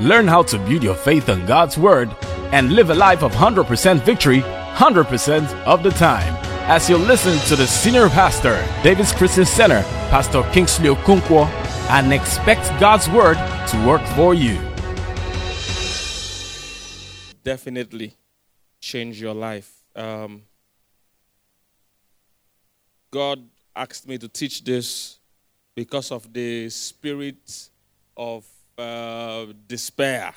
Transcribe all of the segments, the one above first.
Learn how to build your faith on God's Word and live a life of 100% victory 100% of the time. As you listen to the senior pastor, David's Christian Center, Pastor Kingsley Okonkwo, and expect God's Word to work for you. Definitely change your life. Um, God asked me to teach this because of the spirit of uh, despair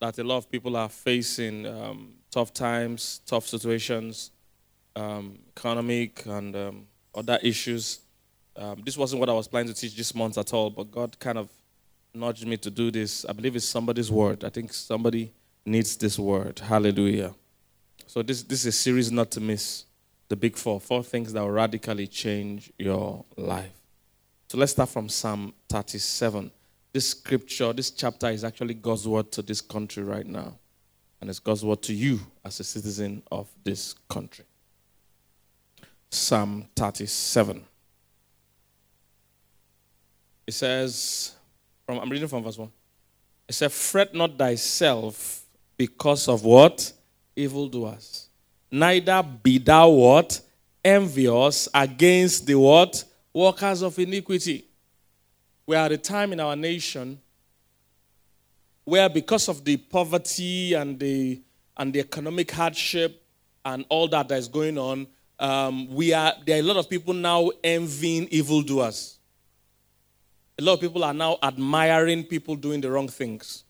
that a lot of people are facing um, tough times, tough situations, um, economic, and um, other issues. Um, this wasn't what I was planning to teach this month at all, but God kind of nudged me to do this. I believe it's somebody's word. I think somebody needs this word. Hallelujah. So, this, this is a series not to miss the big four four things that will radically change your life. So, let's start from Psalm 37 this scripture, this chapter is actually God's word to this country right now. And it's God's word to you as a citizen of this country. Psalm 37. It says, from, I'm reading from verse 1. It says, Fret not thyself because of what? Evildoers. Neither be thou what? Envious against the what? Workers of iniquity. We are at a time in our nation where, because of the poverty and the, and the economic hardship and all that that is going on, um, we are, there are a lot of people now envying evildoers. A lot of people are now admiring people doing the wrong things.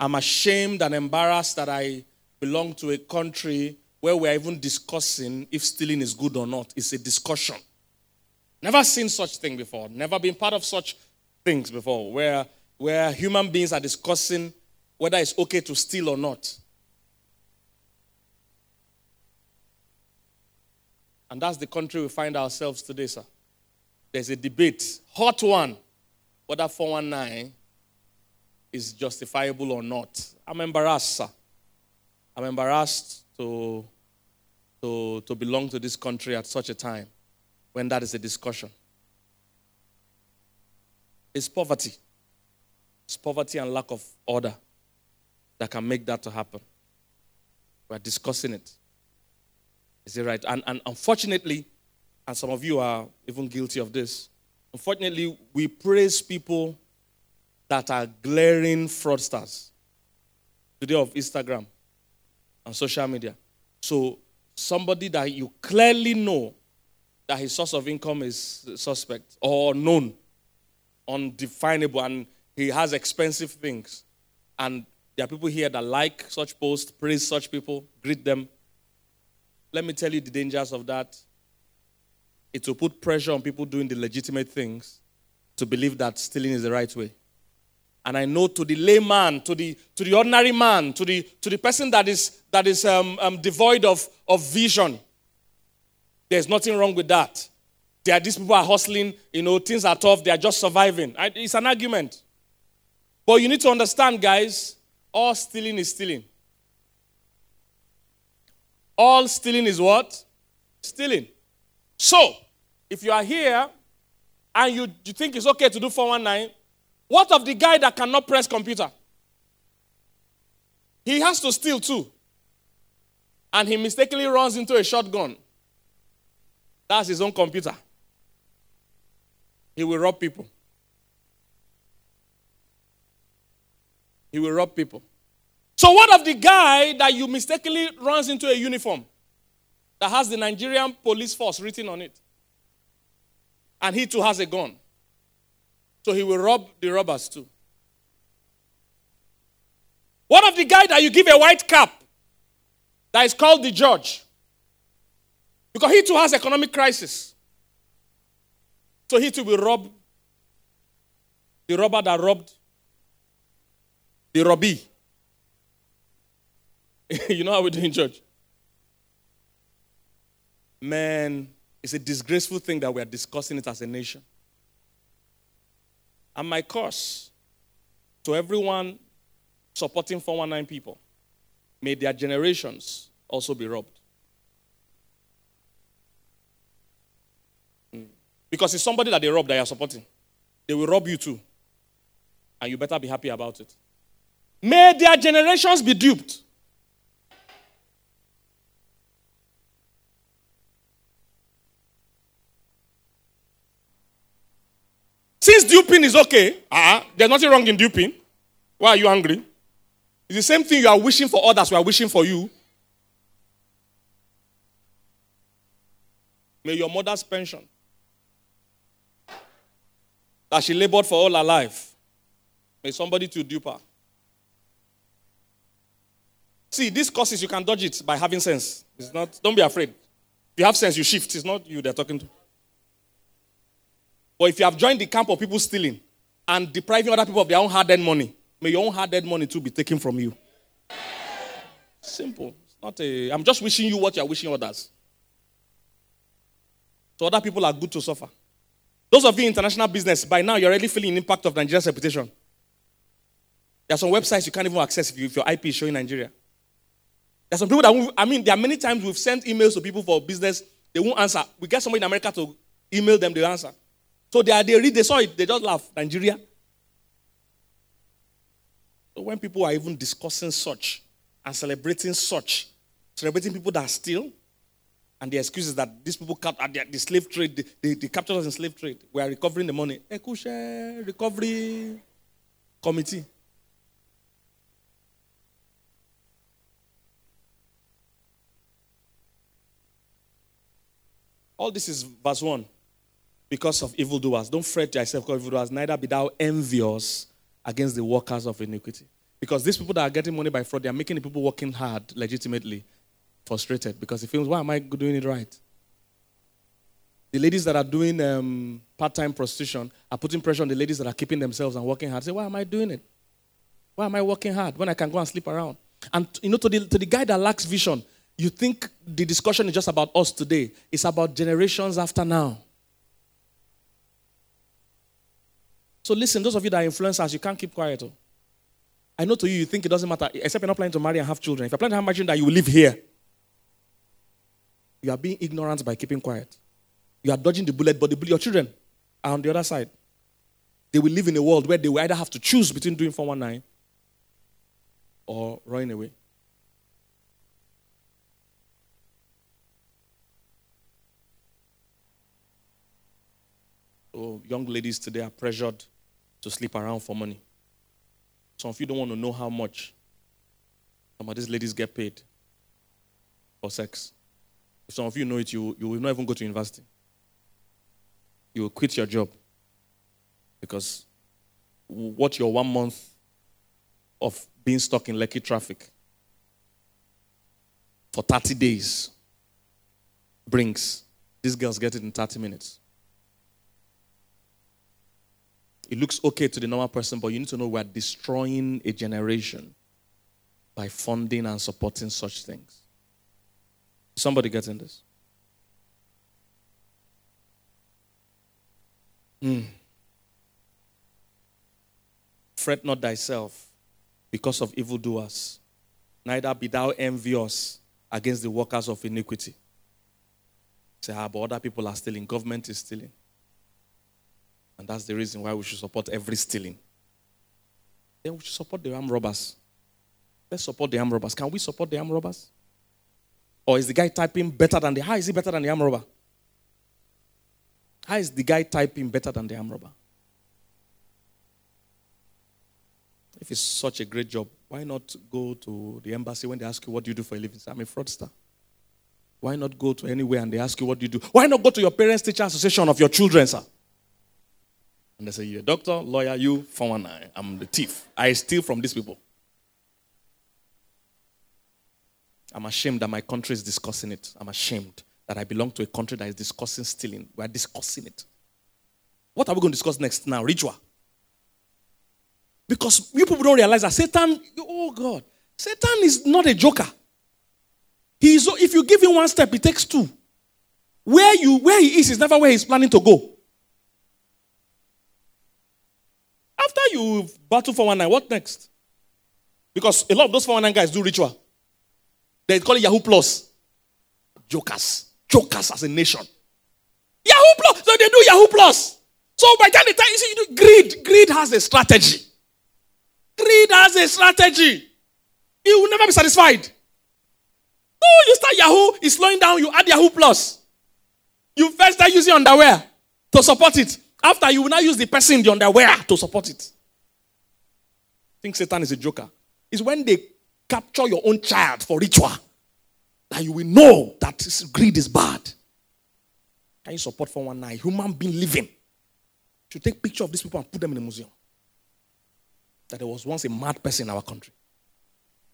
I'm ashamed and embarrassed that I belong to a country where we're even discussing if stealing is good or not. It's a discussion. Never seen such thing before. Never been part of such things before where, where human beings are discussing whether it's okay to steal or not. And that's the country we find ourselves today, sir. There's a debate, hot one, whether 419 is justifiable or not. I'm embarrassed, sir. I'm embarrassed to, to, to belong to this country at such a time when that is a discussion. It's poverty. It's poverty and lack of order that can make that to happen. We're discussing it. Is it right? And, and unfortunately, and some of you are even guilty of this, unfortunately, we praise people that are glaring fraudsters today of Instagram and social media. So somebody that you clearly know that his source of income is suspect or known, undefinable, and he has expensive things. And there are people here that like such posts, praise such people, greet them. Let me tell you the dangers of that. It will put pressure on people doing the legitimate things to believe that stealing is the right way. And I know to the layman, to the, to the ordinary man, to the, to the person that is, that is um, um, devoid of, of vision, there's nothing wrong with that. Are, these people are hustling, you know, things are tough, they are just surviving. It's an argument. But you need to understand, guys, all stealing is stealing. All stealing is what? Stealing. So, if you are here and you, you think it's okay to do 419, what of the guy that cannot press computer? He has to steal too. And he mistakenly runs into a shotgun. That's his own computer. He will rob people. He will rob people. So, what of the guy that you mistakenly runs into a uniform that has the Nigerian police force written on it? And he too has a gun. So he will rob the robbers too. What of the guy that you give a white cap that is called the judge? Because he too has economic crisis. So he too will rob the robber that robbed the robbie. you know how we do in church? Man, it's a disgraceful thing that we are discussing it as a nation. And my curse to everyone supporting 419 people, may their generations also be robbed. Because it's somebody that they rob that you're supporting. They will rob you too. And you better be happy about it. May their generations be duped. Since duping is okay, uh there's nothing wrong in duping. Why are you angry? It's the same thing you are wishing for others, we are wishing for you. May your mother's pension that she labored for all her life, may somebody to dupe her. See, these courses you can dodge it by having sense. It's not. Don't be afraid. If you have sense, you shift. It's not you they're talking to. But if you have joined the camp of people stealing and depriving other people of their own hard-earned money, may your own hard-earned money too be taken from you. Simple. It's not a. I'm just wishing you what you are wishing others. So other people are good to suffer. Those of you in international business, by now you're already feeling the impact of Nigeria's reputation. There are some websites you can't even access if, you, if your IP is showing Nigeria. There are some people that, I mean, there are many times we've sent emails to people for business, they won't answer. We get somebody in America to email them, they answer. So they, are, they read, they saw it, they just laugh. Nigeria. So when people are even discussing such and celebrating such, celebrating people that steal, and the excuse is that these people cut at the, slave trade, they, they, they captured us in slave trade. We are recovering the money. Ekushe recovery committee. All this is verse 1 because of evildoers. Don't fret yourself because evildoers, neither be thou envious against the workers of iniquity. Because these people that are getting money by fraud, they are making the people working hard legitimately frustrated because he feels, why am I doing it right? The ladies that are doing um, part time prostitution are putting pressure on the ladies that are keeping themselves and working hard. Say, why am I doing it? Why am I working hard when I can go and sleep around? And you know, to the, to the guy that lacks vision, you think the discussion is just about us today. It's about generations after now. So listen, those of you that are influencers, you can't keep quiet. Oh. I know to you, you think it doesn't matter, except you're not planning to marry and have children. If you're planning to have children, that you will live here. You are being ignorant by keeping quiet. You are dodging the bullet, but the, your children are on the other side. They will live in a world where they will either have to choose between doing 419 or running away. So, young ladies today are pressured to sleep around for money. Some of you don't want to know how much some of these ladies get paid for sex. Some of you know it, you, you will not even go to university. You will quit your job. Because what your one month of being stuck in Lekki traffic for 30 days brings, these girls get it in 30 minutes. It looks okay to the normal person, but you need to know we are destroying a generation by funding and supporting such things. Somebody gets in this. Mm. Fret not thyself because of evildoers, neither be thou envious against the workers of iniquity. Say, ah, but other people are stealing, government is stealing. And that's the reason why we should support every stealing. Then we should support the armed robbers. Let's support the armed robbers. Can we support the armed robbers? Or is the guy typing better than the how is he better than the arm robber? How is the guy typing better than the arm robber? If it's such a great job, why not go to the embassy when they ask you what do you do for a living? I'm a fraudster. Why not go to anywhere and they ask you what do you do? Why not go to your parents' teacher association of your children, sir? And they say, You're a doctor, lawyer, you, 419. I'm the thief. I steal from these people. I'm ashamed that my country is discussing it. I'm ashamed that I belong to a country that is discussing stealing. We are discussing it. What are we going to discuss next now? Ritual. Because you people don't realize that Satan, oh God, Satan is not a joker. He is, if you give him one step, he takes two. Where you where he is is never where he's planning to go. After you battle for one night, what next? Because a lot of those 419 guys do ritual. They call it Yahoo Plus. Jokers. Jokers as a nation. Yahoo Plus. So they do Yahoo Plus. So by the time they tell you, see, greed, greed has a strategy. Greed has a strategy. You will never be satisfied. So you start Yahoo, it's slowing down, you add Yahoo Plus. You first start using underwear to support it. After you will now use the person in the underwear to support it. Think Satan is a joker. It's when they capture your own child for ritual that you will know that greed is bad. Can you support for one night? Human being living. To take picture of these people and put them in a museum. That there was once a mad person in our country.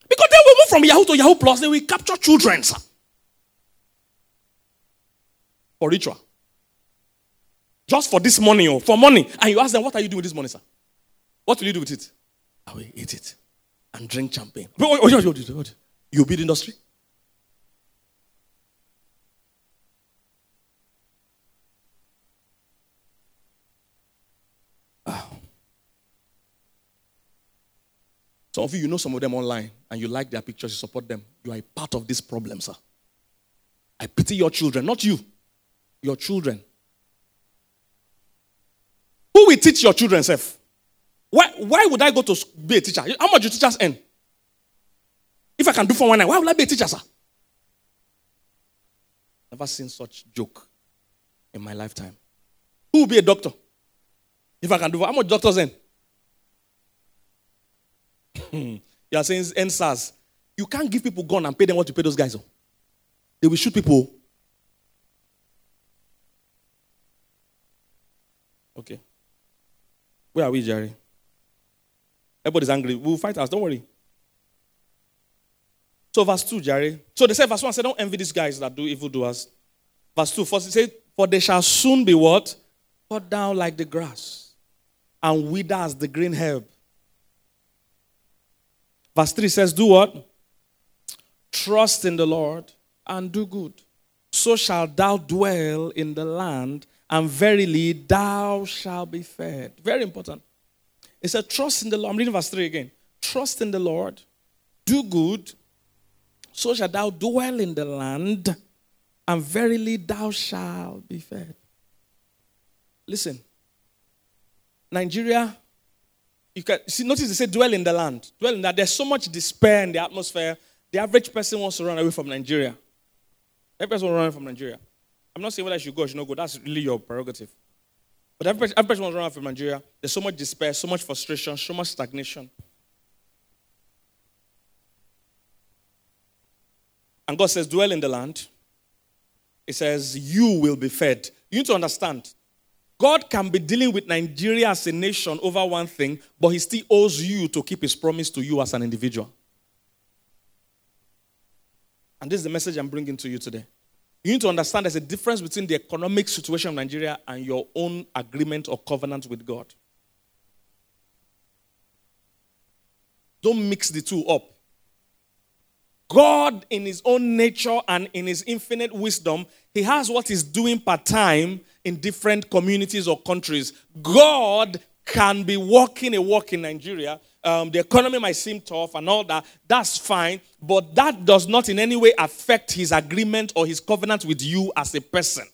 Because they will move from Yahoo to Yahoo Plus, they will capture children, sir. For ritual. Just for this money or oh, for money. And you ask them, what are you doing with this money, sir? What will you do with it? I will eat it and drink champagne. You build industry? Ah. Some of you, you know some of them online and you like their pictures, you support them. You are a part of this problem, sir. I pity your children, not you, your children. Who will teach your children, self? Why, why would I go to be a teacher? How much do teachers earn? If I can do for one night, why would I be a teacher, sir? Never seen such joke in my lifetime. Who will be a doctor? If I can do for how much doctors earn? you are saying NSAS. You can't give people gun and pay them what you pay those guys. Oh. They will shoot people. Oh. Okay. Where are we, Jerry? Everybody's angry. We'll fight us. Don't worry. So, verse 2, Jerry. So they say, verse 1 say, Don't envy these guys that do evil doers. Verse 2, first it says, For they shall soon be what? Cut down like the grass and wither as the green herb. Verse 3 says, Do what? Trust in the Lord and do good. So shalt thou dwell in the land, and verily thou shalt be fed. Very important. It said, Trust in the Lord. I'm reading verse 3 again. Trust in the Lord, do good, so shalt thou dwell in the land, and verily thou shalt be fed. Listen, Nigeria you can see, notice they say dwell in the land. Dwell in that. There's so much despair in the atmosphere. The average person wants to run away from Nigeria. Every person wants to run away from Nigeria. I'm not saying whether I should go or should not go. That's really your prerogative. But every, every person wants to run away from Nigeria. There's so much despair, so much frustration, so much stagnation. And God says, dwell in the land. He says, you will be fed. You need to understand God can be dealing with Nigeria as a nation over one thing, but He still owes you to keep His promise to you as an individual. And this is the message I'm bringing to you today. You need to understand there's a difference between the economic situation of Nigeria and your own agreement or covenant with God. Don't mix the two up. God, in His own nature and in His infinite wisdom, He has what He's doing part time in different communities or countries. God can be walking a walk in Nigeria. Um, the economy might seem tough and all that. That's fine. But that does not in any way affect his agreement or his covenant with you as a person.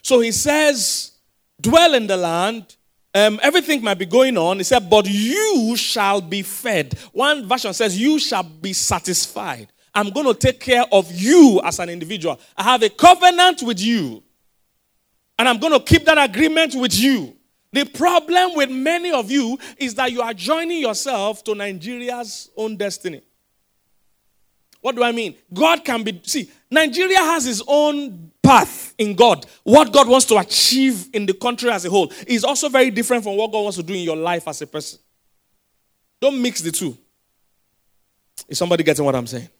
So he says, dwell in the land. Um, everything might be going on. He said, but you shall be fed. One version says, you shall be satisfied. I'm going to take care of you as an individual. I have a covenant with you. And I'm going to keep that agreement with you. The problem with many of you is that you are joining yourself to Nigeria's own destiny. What do I mean? God can be, see, Nigeria has its own path in God. What God wants to achieve in the country as a whole is also very different from what God wants to do in your life as a person. Don't mix the two. Is somebody getting what I'm saying?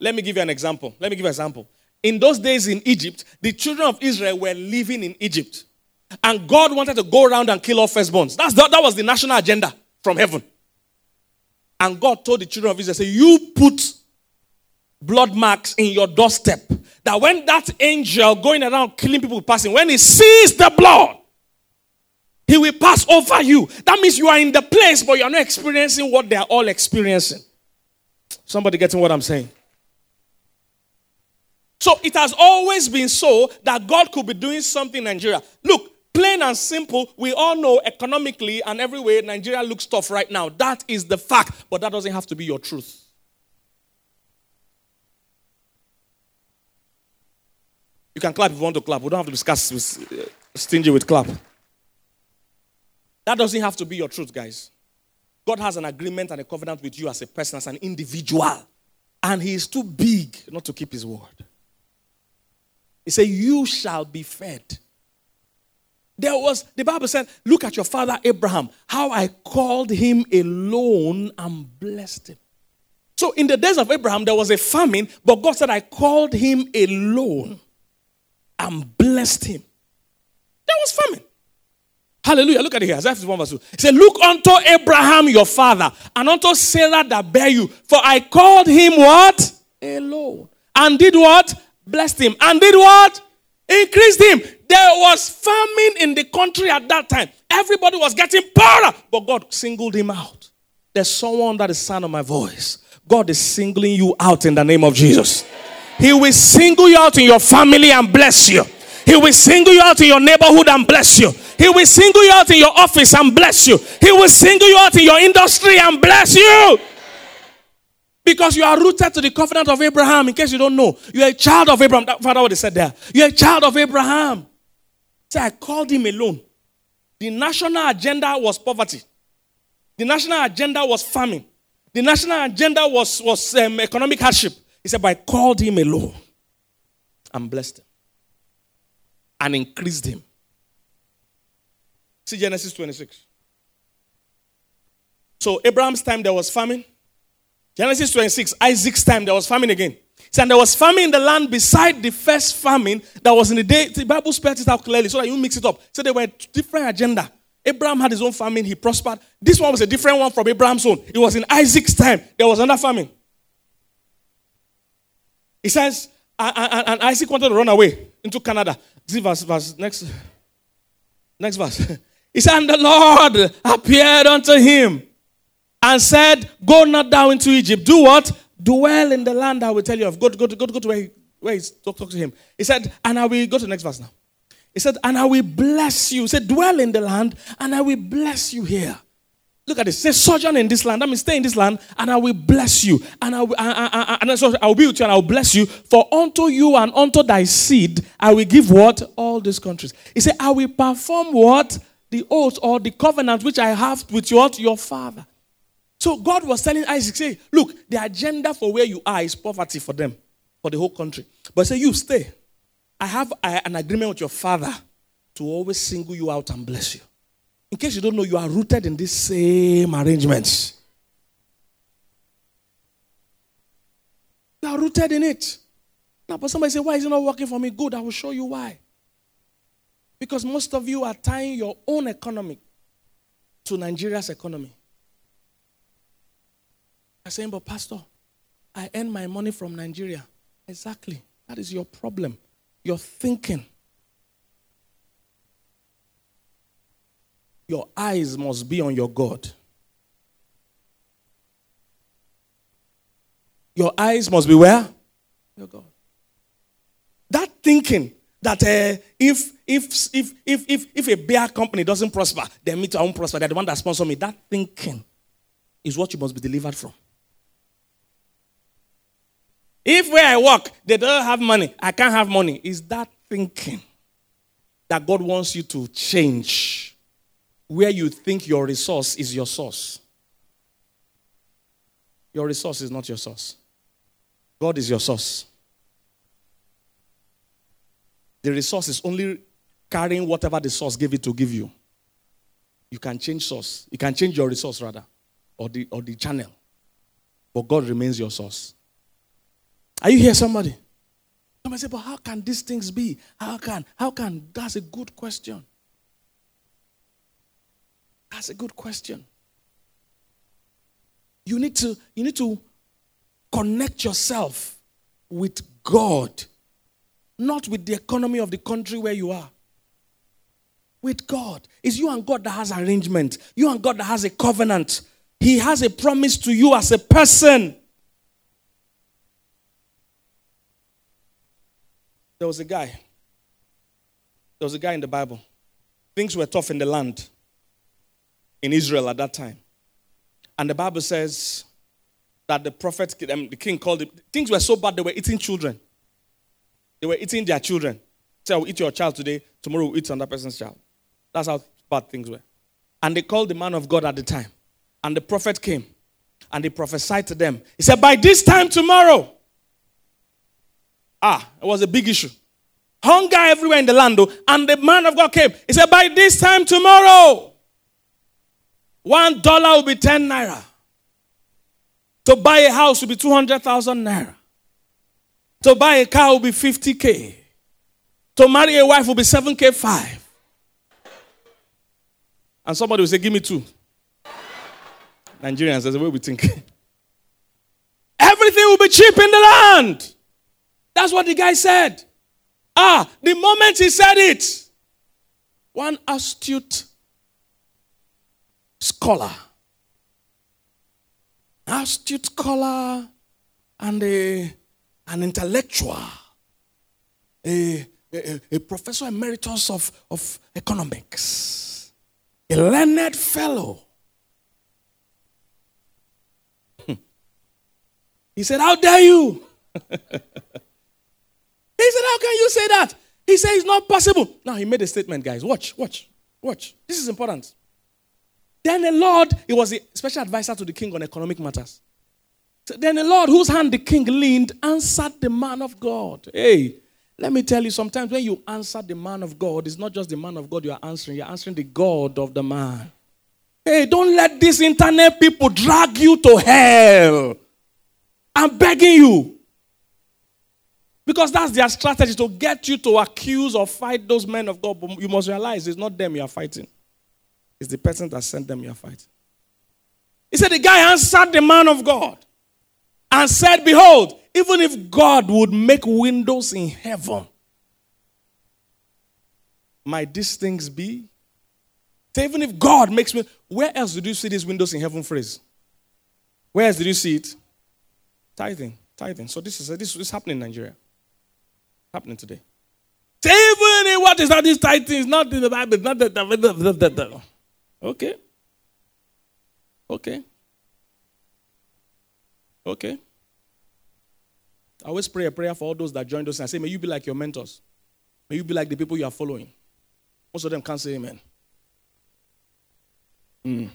Let me give you an example. Let me give you an example. In those days in Egypt, the children of Israel were living in Egypt. And God wanted to go around and kill all firstborns. That's, that, that was the national agenda from heaven. And God told the children of Israel, say, you put blood marks in your doorstep. That when that angel going around killing people passing, when he sees the blood, he will pass over you. That means you are in the place, but you are not experiencing what they are all experiencing. Somebody getting what I'm saying? So it has always been so that God could be doing something in Nigeria. Look, Plain and simple, we all know economically and every way Nigeria looks tough right now. That is the fact, but that doesn't have to be your truth. You can clap if you want to clap. We don't have to discuss with, uh, stingy with clap. That doesn't have to be your truth, guys. God has an agreement and a covenant with you as a person, as an individual. And he is too big not to keep his word. He said, You shall be fed. There was, the Bible said, Look at your father Abraham, how I called him alone and blessed him. So in the days of Abraham, there was a famine, but God said, I called him alone and blessed him. There was famine. Hallelujah. Look at it here. Isaiah 51 verse 2. He said, Look unto Abraham your father, and unto Sarah that bare you. For I called him what? Alone. And did what? Blessed him. And did what? Increased him. There was famine in the country at that time. Everybody was getting poorer, but God singled him out. There's someone that is sound of my voice. God is singling you out in the name of Jesus. He will single you out in your family and bless you. He will single you out in your neighborhood and bless you. He will single you out in your office and bless you. He will single you out in your industry and bless you. Because you are rooted to the covenant of Abraham. In case you don't know, you're a child of Abraham. That father what they said there. You're a child of Abraham. So I called him alone. The national agenda was poverty. The national agenda was famine. The national agenda was, was um, economic hardship. He said, But I called him alone and blessed him and increased him. See Genesis 26. So Abraham's time there was famine. Genesis 26, Isaac's time there was famine again. So, and there was famine in the land beside the first famine that was in the day. The Bible spells it out clearly so that you mix it up. So there were different agenda. Abraham had his own famine, he prospered. This one was a different one from Abraham's own. It was in Isaac's time. There was another famine. He says, and Isaac wanted to run away into Canada. See verse, verse next, next verse. He said, And the Lord appeared unto him and said, Go not down into Egypt. Do what? Dwell in the land I will tell you of. Go, go, go, go to where, he, where he's talk, talk to him. He said, And I will go to the next verse now. He said, And I will bless you. He said, Dwell in the land, and I will bless you here. Look at this. Say, sojourn in this land. I mean, stay in this land, and I will bless you. And I will, I, I, I, so I will be with you, and I will bless you. For unto you and unto thy seed, I will give what? All these countries. He said, I will perform what? the oath or the covenant which I have with your, your father. So God was telling Isaac, say, look, the agenda for where you are is poverty for them, for the whole country. But say, you stay. I have an agreement with your father to always single you out and bless you. In case you don't know, you are rooted in these same arrangements. You are rooted in it. Now, but somebody say, why is it not working for me? Good, I will show you why. Because most of you are tying your own economy to Nigeria's economy. I'm saying, but Pastor, I earn my money from Nigeria. Exactly. That is your problem. Your thinking. Your eyes must be on your God. Your eyes must be where? Your God. That thinking that uh, if, if, if, if, if, if a beer company doesn't prosper, then me too, I won't prosper. They're the one that sponsor me. That thinking is what you must be delivered from. If where I work, they don't have money, I can't have money. Is that thinking that God wants you to change where you think your resource is your source? Your resource is not your source. God is your source. The resource is only carrying whatever the source gave it to give you. You can change source. You can change your resource rather, or the or the channel. But God remains your source. Are you here, somebody? Somebody say, but how can these things be? How can? How can? That's a good question. That's a good question. You need to, you need to connect yourself with God not with the economy of the country where you are. With God. It's you and God that has arrangement. You and God that has a covenant. He has a promise to you as a person. There was a guy. There was a guy in the Bible. things were tough in the land, in Israel at that time. And the Bible says that the prophet, um, the king called it, things were so bad they were eating children. They were eating their children. Say, I'll eat your child today, tomorrow we'll eat another person's child. That's how bad things were. And they called the man of God at the time. And the prophet came and he prophesied to them. He said, By this time tomorrow, ah, it was a big issue. Hunger everywhere in the land, though. And the man of God came. He said, By this time tomorrow, one dollar will be 10 naira. To buy a house will be 200,000 naira. To buy a car will be 50k. To marry a wife will be 7k 5. And somebody will say, Give me two. Nigerians, that's the way we think. Everything will be cheap in the land. That's what the guy said. Ah, the moment he said it, one astute scholar, astute scholar, and a, an intellectual, a, a, a professor emeritus of, of economics, a learned fellow. He said, How dare you? He said, How can you say that? He said, It's not possible. Now he made a statement, guys. Watch, watch, watch. This is important. Then the Lord, he was a special advisor to the king on economic matters. So then the Lord, whose hand the king leaned, answered the man of God. Hey, let me tell you, sometimes when you answer the man of God, it's not just the man of God you are answering, you're answering the God of the man. Hey, don't let these internet people drag you to hell. I'm begging you. Because that's their strategy to get you to accuse or fight those men of God. But you must realize it's not them you are fighting, it's the person that sent them you are fighting. He said, The guy answered the man of God and said, Behold, even if God would make windows in heaven, might these things be? So even if God makes me, where else did you see these windows in heaven phrase? Where else did you see it? Tithing, tithing. So this is this is happening in Nigeria happening today. Even what is not tithing is not in the Bible. Not that. Okay. Okay. Okay. I always pray a prayer for all those that joined us and I say, May you be like your mentors. May you be like the people you are following. Most of them can't say amen. Mm.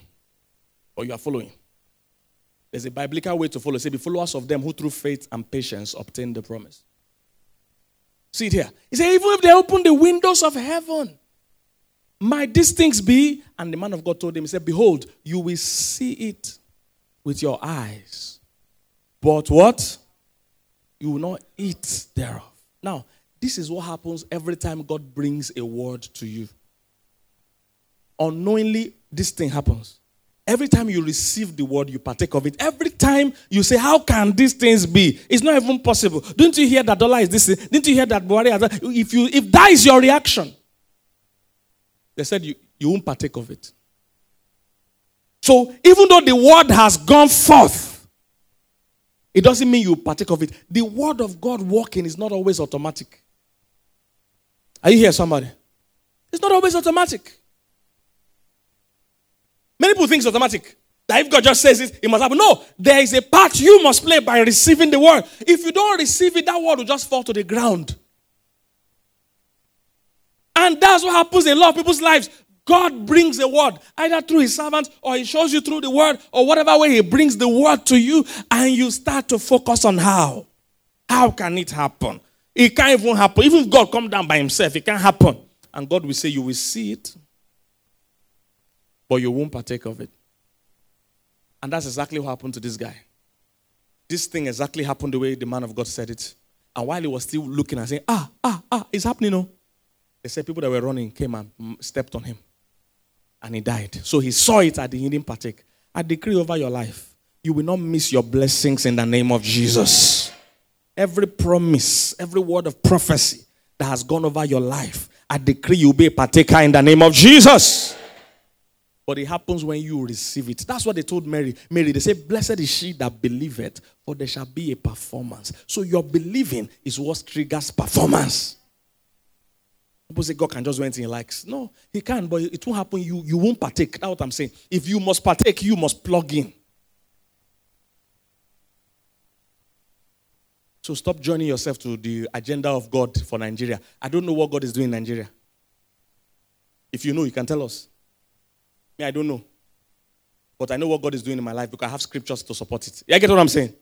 Or you are following. There's a biblical way to follow. Say, be followers of them who through faith and patience obtain the promise. See it here. He said, even if they open the windows of heaven, might these things be? And the man of God told him, He said, Behold, you will see it with your eyes. But what? You will not eat thereof. Now, this is what happens every time God brings a word to you. Unknowingly, this thing happens. Every time you receive the word, you partake of it. Every time you say, How can these things be? It's not even possible. Didn't you hear that dollar is this? Didn't you hear that If, you, if that is your reaction, they said you, you won't partake of it. So even though the word has gone forth, it doesn't mean you partake of it. The word of God working is not always automatic. Are you here, somebody? It's not always automatic. Many people think it's automatic. That if God just says it, it must happen. No, there is a part you must play by receiving the word. If you don't receive it, that word will just fall to the ground. And that's what happens in a lot of people's lives. God brings a word, either through his servants or he shows you through the word or whatever way he brings the word to you, and you start to focus on how. How can it happen? It can't even happen. Even if God come down by himself, it can't happen. And God will say, You will see it, but you won't partake of it. And that's exactly what happened to this guy. This thing exactly happened the way the man of God said it. And while he was still looking and saying, ah, ah, ah, it's happening, no. They said people that were running came and stepped on him. And he died. So he saw it and he didn't partake. I decree over your life, you will not miss your blessings in the name of Jesus. Every promise, every word of prophecy that has gone over your life, I decree you'll be a partaker in the name of Jesus. But it happens when you receive it. That's what they told Mary. Mary, they say, Blessed is she that believeth, for there shall be a performance. So your believing is what triggers performance. People say God can just do anything he likes. No, he can, but it won't happen. You, you won't partake. That's what I'm saying. If you must partake, you must plug in. So stop joining yourself to the agenda of God for Nigeria. I don't know what God is doing in Nigeria. If you know, you can tell us. Me, I don't know. But I know what God is doing in my life because I have scriptures to support it. Yeah, get what I'm saying?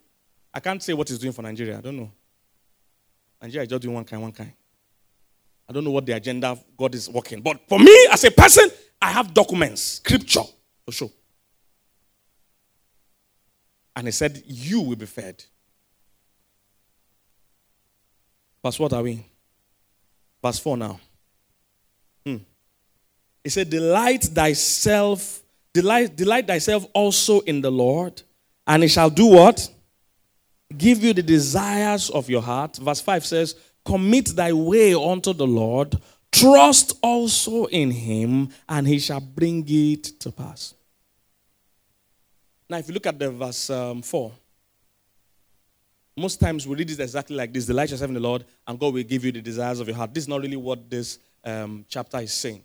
I can't say what He's doing for Nigeria. I don't know. Nigeria is just doing one kind, one kind. I don't know what the agenda God is working. But for me, as a person, I have documents, scripture to show. And he said, You will be fed. Verse what are we? Verse 4 now. Hmm. He said, Delight thyself, delight, delight thyself also in the Lord, and he shall do what? Give you the desires of your heart. Verse 5 says, Commit thy way unto the Lord, trust also in him, and he shall bring it to pass. Now, if you look at the verse um, 4, most times we read it exactly like this Delight yourself in the Lord, and God will give you the desires of your heart. This is not really what this um, chapter is saying.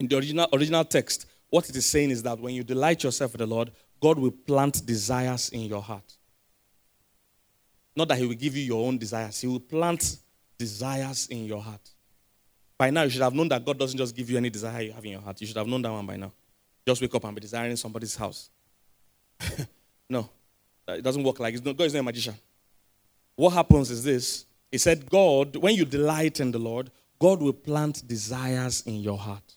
In the original, original text, what it is saying is that when you delight yourself in the Lord, God will plant desires in your heart. Not that He will give you your own desires, He will plant desires in your heart. By now, you should have known that God doesn't just give you any desire you have in your heart. You should have known that one by now. Just wake up and be desiring somebody's house. no, it doesn't work like this. God is not a magician. What happens is this He said, God, when you delight in the Lord, God will plant desires in your heart.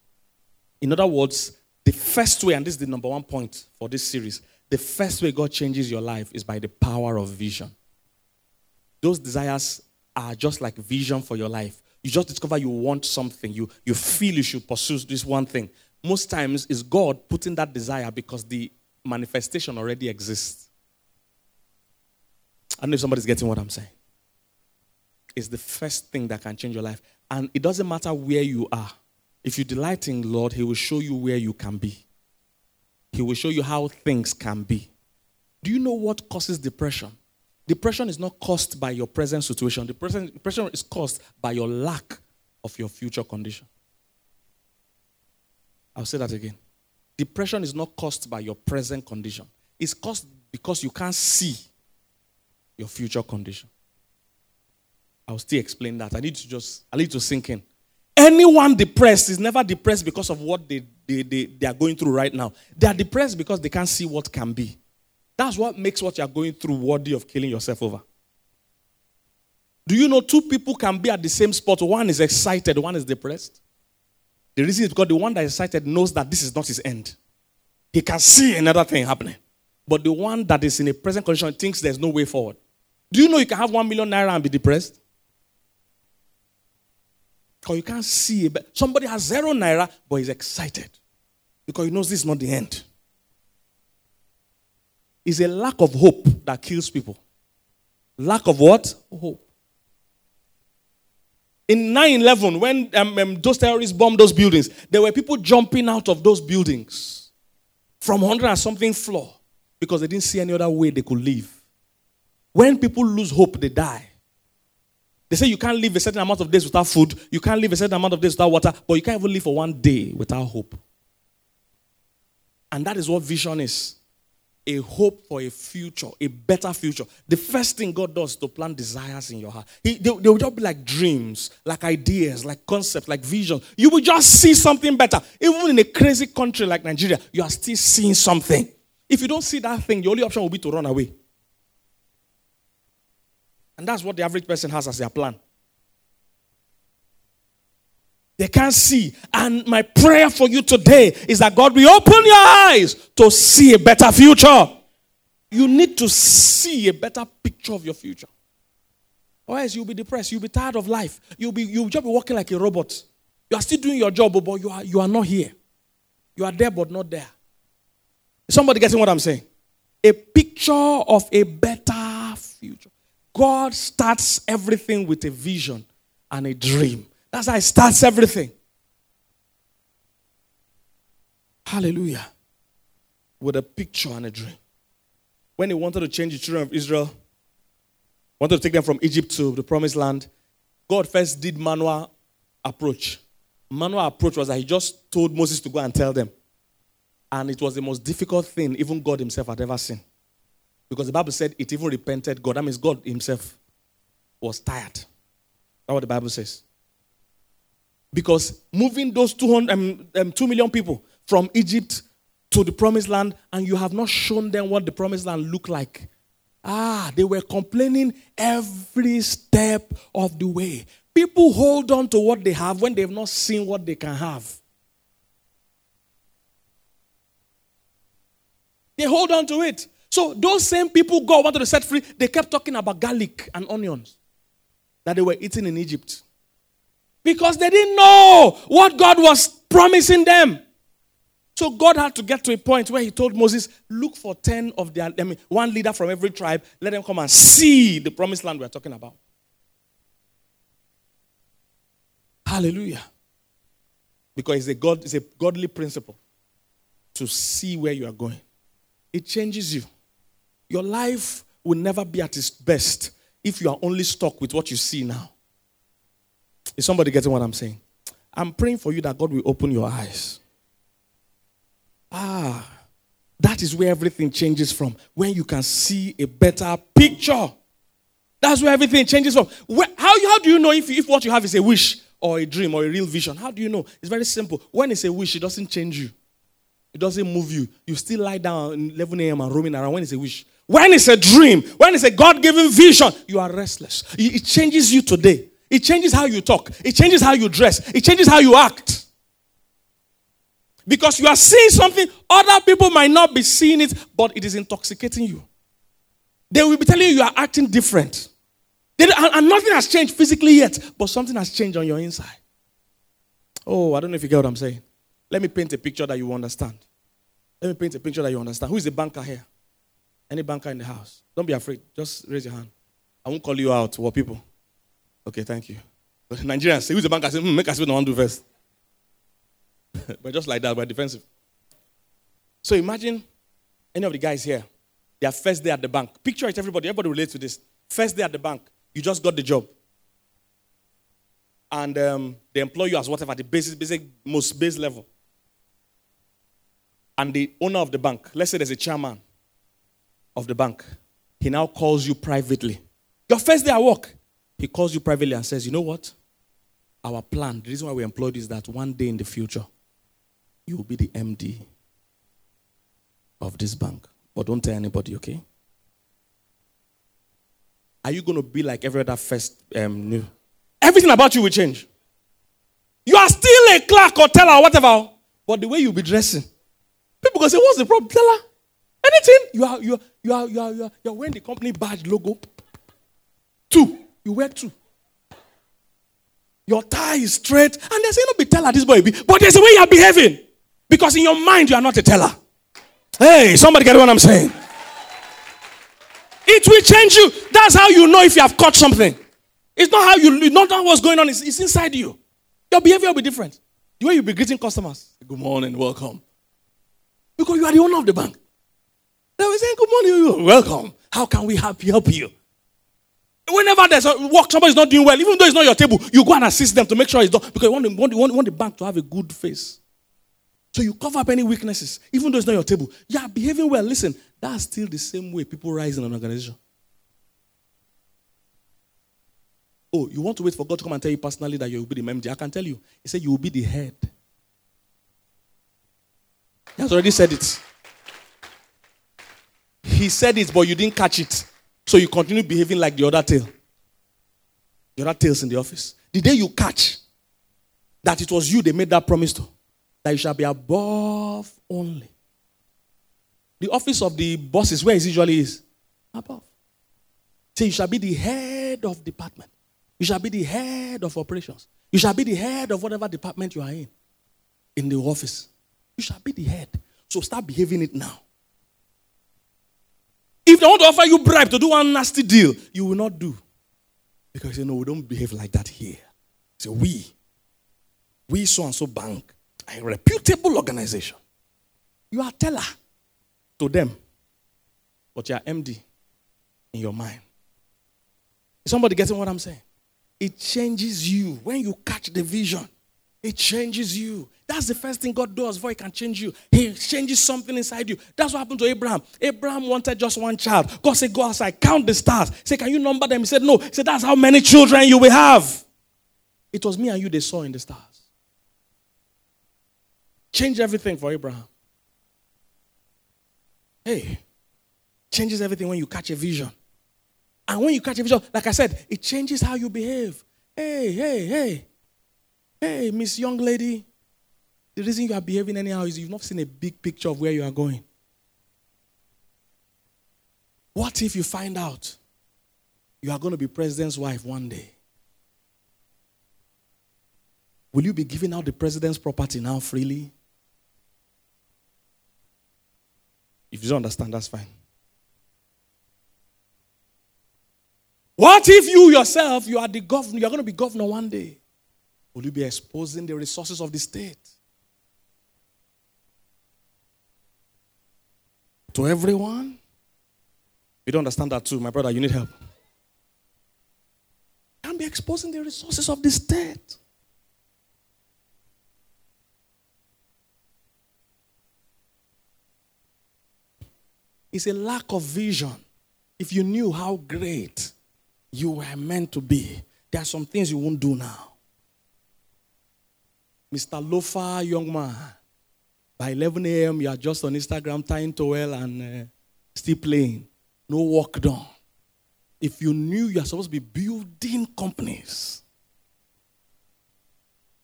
In other words, the first way, and this is the number one point for this series, the first way God changes your life is by the power of vision. Those desires are just like vision for your life. You just discover you want something, you, you feel you should pursue this one thing. Most times, it's God putting that desire because the manifestation already exists. I don't know if somebody's getting what I'm saying. It's the first thing that can change your life. And it doesn't matter where you are. If you delight in Lord, He will show you where you can be. He will show you how things can be. Do you know what causes depression? Depression is not caused by your present situation. Depression, depression is caused by your lack of your future condition. I'll say that again. Depression is not caused by your present condition. It's caused because you can't see your future condition. I'll still explain that. I need to just, I need to sink in. Anyone depressed is never depressed because of what they, they, they, they are going through right now. They are depressed because they can't see what can be. That's what makes what you're going through worthy of killing yourself over. Do you know two people can be at the same spot? One is excited, one is depressed. The reason is because the one that is excited knows that this is not his end. He can see another thing happening. But the one that is in a present condition thinks there's no way forward. Do you know you can have one million naira and be depressed? Because you can't see. Somebody has zero naira, but he's excited because he knows this is not the end It's a lack of hope that kills people. Lack of what? Hope. In 9 11, when um, um, those terrorists bombed those buildings, there were people jumping out of those buildings from 100 and something floor because they didn't see any other way they could live. When people lose hope, they die. They say you can't live a certain amount of days without food, you can't live a certain amount of days without water, but you can't even live for one day without hope. And that is what vision is a hope for a future, a better future. The first thing God does is to plant desires in your heart. He, they, they will just be like dreams, like ideas, like concepts, like visions. You will just see something better. Even in a crazy country like Nigeria, you are still seeing something. If you don't see that thing, the only option will be to run away. And that's what the average person has as their plan. They can't see. And my prayer for you today is that God will open your eyes to see a better future. You need to see a better picture of your future. Or else you'll be depressed. You'll be tired of life. You'll, be, you'll just be working like a robot. You are still doing your job, but you are, you are not here. You are there, but not there. Is somebody getting what I'm saying? A picture of a better future. God starts everything with a vision and a dream. That's how it starts everything. Hallelujah. With a picture and a dream. When he wanted to change the children of Israel, wanted to take them from Egypt to the promised land, God first did manual approach. Manual approach was that he just told Moses to go and tell them. And it was the most difficult thing even God himself had ever seen. Because the Bible said it even repented God. That means God himself was tired. That's what the Bible says. Because moving those 200, um, um, 2 million people from Egypt to the promised land, and you have not shown them what the promised land looked like. Ah, they were complaining every step of the way. People hold on to what they have when they've not seen what they can have. They hold on to it. So those same people God wanted to set free, they kept talking about garlic and onions that they were eating in Egypt. Because they didn't know what God was promising them. So God had to get to a point where he told Moses, look for 10 of their, I mean, one leader from every tribe, let them come and see the promised land we're talking about. Hallelujah. Because it's a, God, it's a godly principle to see where you are going. It changes you. Your life will never be at its best if you are only stuck with what you see now. Is somebody getting what I'm saying? I'm praying for you that God will open your eyes. Ah, that is where everything changes from. When you can see a better picture. That's where everything changes from. Where, how, how do you know if, if what you have is a wish or a dream or a real vision? How do you know? It's very simple. When it's a wish, it doesn't change you, it doesn't move you. You still lie down at 11 a.m. and roaming around when it's a wish. When it's a dream, when it's a God given vision, you are restless. It changes you today. It changes how you talk. It changes how you dress. It changes how you act. Because you are seeing something, other people might not be seeing it, but it is intoxicating you. They will be telling you you are acting different. They, and, and nothing has changed physically yet, but something has changed on your inside. Oh, I don't know if you get what I'm saying. Let me paint a picture that you understand. Let me paint a picture that you understand. Who is the banker here? Any banker in the house? Don't be afraid. Just raise your hand. I won't call you out. What people? Okay, thank you. But Nigerians say, who's the banker? Say, mm, make us I want to do first. but just like that, we're defensive. So imagine any of the guys here, their first day at the bank. Picture it, everybody. Everybody relates to this. First day at the bank, you just got the job. And um, they employ you as whatever, the basic, basic, most base level. And the owner of the bank, let's say there's a chairman, of the bank, he now calls you privately. Your first day at work, he calls you privately and says, You know what? Our plan, the reason why we employed is that one day in the future, you will be the MD of this bank. But don't tell anybody, okay? Are you going to be like every other first um, new? Everything about you will change. You are still a clerk or teller or whatever, but the way you'll be dressing, people go say, What's the problem? Teller? Anything? You are, you are, you are, you are, you are, you are wearing the company badge logo. Two. You wear two. Your tie is straight. And they say, no, be teller this boy be. But there's a way you are behaving. Because in your mind, you are not a teller. Hey, somebody get what I'm saying? It will change you. That's how you know if you have caught something. It's not how you, not how what's going on. It's, it's inside you. Your behavior will be different. The way you be greeting customers. Good morning, welcome. Because you are the owner of the bank. They will say, Good morning, welcome. How can we help you? You? Whenever there's a work, somebody's not doing well, even though it's not your table, you go and assist them to make sure it's done because you want, the, want, want, want the bank to have a good face. So you cover up any weaknesses, even though it's not your table. Yeah, behaving well. Listen, that's still the same way people rise in an organization. Oh, you want to wait for God to come and tell you personally that you will be the MD? I can tell you. He said you will be the head. He has already said it. He said it, but you didn't catch it. So you continue behaving like the other tail. The other tails in the office. The day you catch that it was you they made that promise to, that you shall be above only. The office of the bosses, where it usually is? Above. Say, you shall be the head of department. You shall be the head of operations. You shall be the head of whatever department you are in, in the office. You shall be the head. So start behaving it now. If they want to offer you bribe to do one nasty deal, you will not do. Because you know, we don't behave like that here. So we, we so and so bank, a reputable organization. You are teller to them, but you are MD in your mind. Is somebody getting what I'm saying? it changes you. When you catch the vision, it changes you. That's the first thing God does before He can change you. He changes something inside you. That's what happened to Abraham. Abraham wanted just one child. God said, Go outside, count the stars. Say, Can you number them? He said, No. He said, That's how many children you will have. It was me and you they saw in the stars. Change everything for Abraham. Hey, changes everything when you catch a vision. And when you catch a vision, like I said, it changes how you behave. Hey, hey, hey. Hey, Miss Young Lady, the reason you are behaving anyhow is you've not seen a big picture of where you are going. What if you find out you are going to be president's wife one day? Will you be giving out the president's property now freely? If you don't understand, that's fine. What if you yourself, you are the governor, you're going to be governor one day? Will you be exposing the resources of the state to everyone? You don't understand that too, my brother. You need help. Can't be exposing the resources of the state. It's a lack of vision. If you knew how great you were meant to be, there are some things you won't do now. Mr. Lofa, young man, by 11 a.m., you are just on Instagram tying towel and uh, still playing. No work done. If you knew you are supposed to be building companies,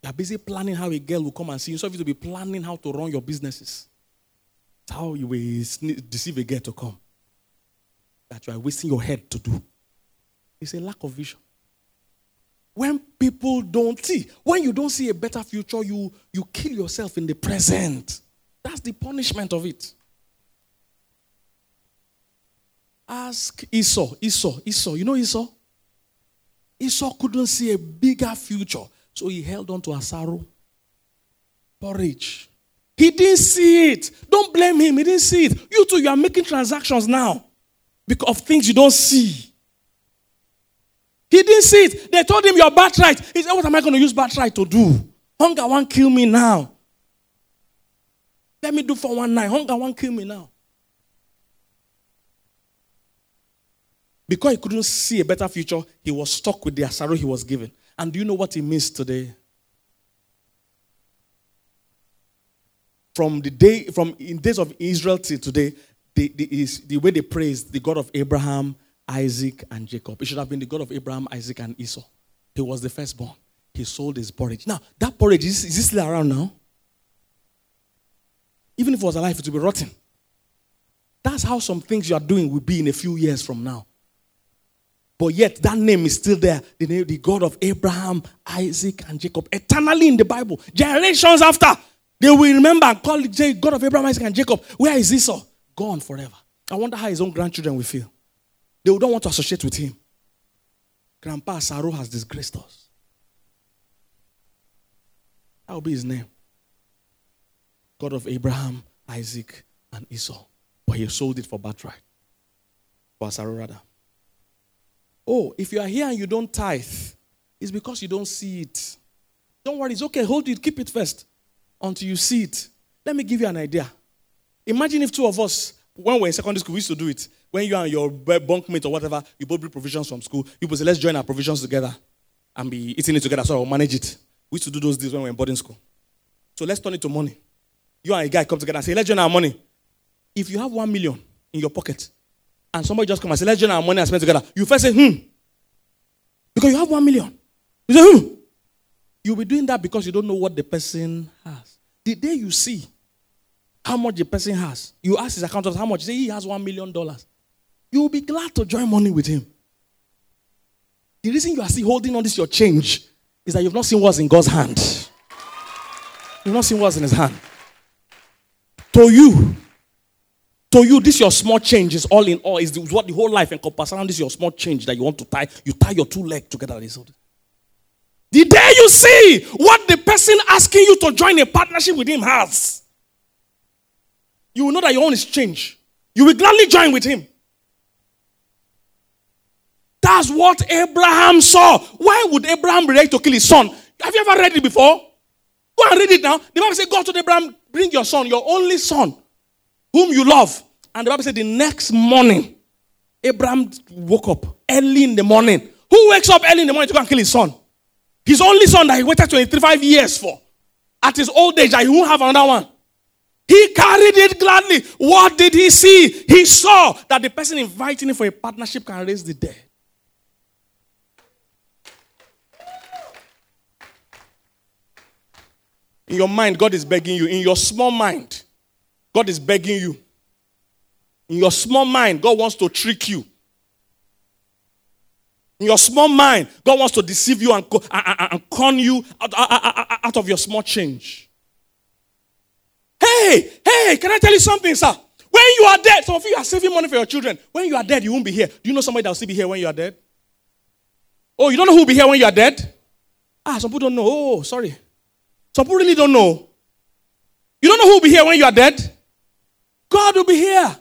you are busy planning how a girl will come and see you. So you to be planning how to run your businesses. How you will deceive a girl to come. That you are wasting your head to do. It's a lack of vision. When people don't see, when you don't see a better future, you, you kill yourself in the present. That's the punishment of it. Ask Esau, Esau, Esau. You know Esau? Esau couldn't see a bigger future, so he held on to a asaro, porridge. He didn't see it. Don't blame him. He didn't see it. You too, you are making transactions now because of things you don't see. He didn't see it. They told him your birthright. He said, What am I going to use birthright to do? Hunger won't kill me now. Let me do for one night. Hunger won't kill me now. Because he couldn't see a better future, he was stuck with the asaro he was given. And do you know what he means today? From the day, from in days of Israel till today, the, the, the way they praise the God of Abraham, Isaac, and Jacob. It should have been the God of Abraham, Isaac, and Esau. He was the firstborn. He sold his porridge. Now, that porridge, is, is still around now? Even if it was alive, it would be rotten. That's how some things you are doing will be in a few years from now. But yet, that name is still there. The name, the God of Abraham, Isaac, and Jacob. Eternally in the Bible. Generations after, they will remember and call it God of Abraham, Isaac, and Jacob. Where is Esau? Gone forever. I wonder how his own grandchildren will feel. They don't want to associate with him. Grandpa Saru has disgraced us. That will be his name. God of Abraham, Isaac, and Esau. But he sold it for birthright. For Saru rather. Oh, if you are here and you don't tithe, it's because you don't see it. Don't worry, it's okay. Hold it, keep it first until you see it. Let me give you an idea. Imagine if two of us, when we're in secondary school, we used to do it when you and your bunkmate or whatever, you both bring provisions from school, you both say, let's join our provisions together and be eating it together so I'll manage it. We used to do those things when we were in boarding school. So let's turn it to money. You and a guy come together and say, let's join our money. If you have one million in your pocket and somebody just come and say, let's join our money and spend together, you first say, hmm. Because you have one million. You say, hmm. You'll be doing that because you don't know what the person has. The day you see how much the person has, you ask his accountant how much, you say he has one million dollars you will be glad to join money with him. The reason you are still holding on this your change is that you've not seen what's in God's hand. You've not seen what's in his hand. To you, to you, this your small change is all in all, is what the whole life encompasses around this your small change that you want to tie. You tie your two legs together. The day you see what the person asking you to join a partnership with him has, you will know that your own is change. You will gladly join with him. That's what Abraham saw. Why would Abraham ready to kill his son? Have you ever read it before? Go and read it now. The Bible says, God told Abraham, bring your son, your only son, whom you love. And the Bible said, the next morning, Abraham woke up early in the morning. Who wakes up early in the morning to go and kill his son? His only son that he waited 25 years for. At his old age, I won't have another one. He carried it gladly. What did he see? He saw that the person inviting him for a partnership can raise the dead. In your mind, God is begging you. In your small mind, God is begging you. In your small mind, God wants to trick you. In your small mind, God wants to deceive you and, and, and con you out, out, out of your small change. Hey, hey, can I tell you something, sir? When you are dead, some of you are saving money for your children. When you are dead, you won't be here. Do you know somebody that will still be here when you are dead? Oh, you don't know who will be here when you are dead? Ah, some people don't know. Oh, sorry. Some people really don't know. You don't know who will be here when you are dead? God will be here.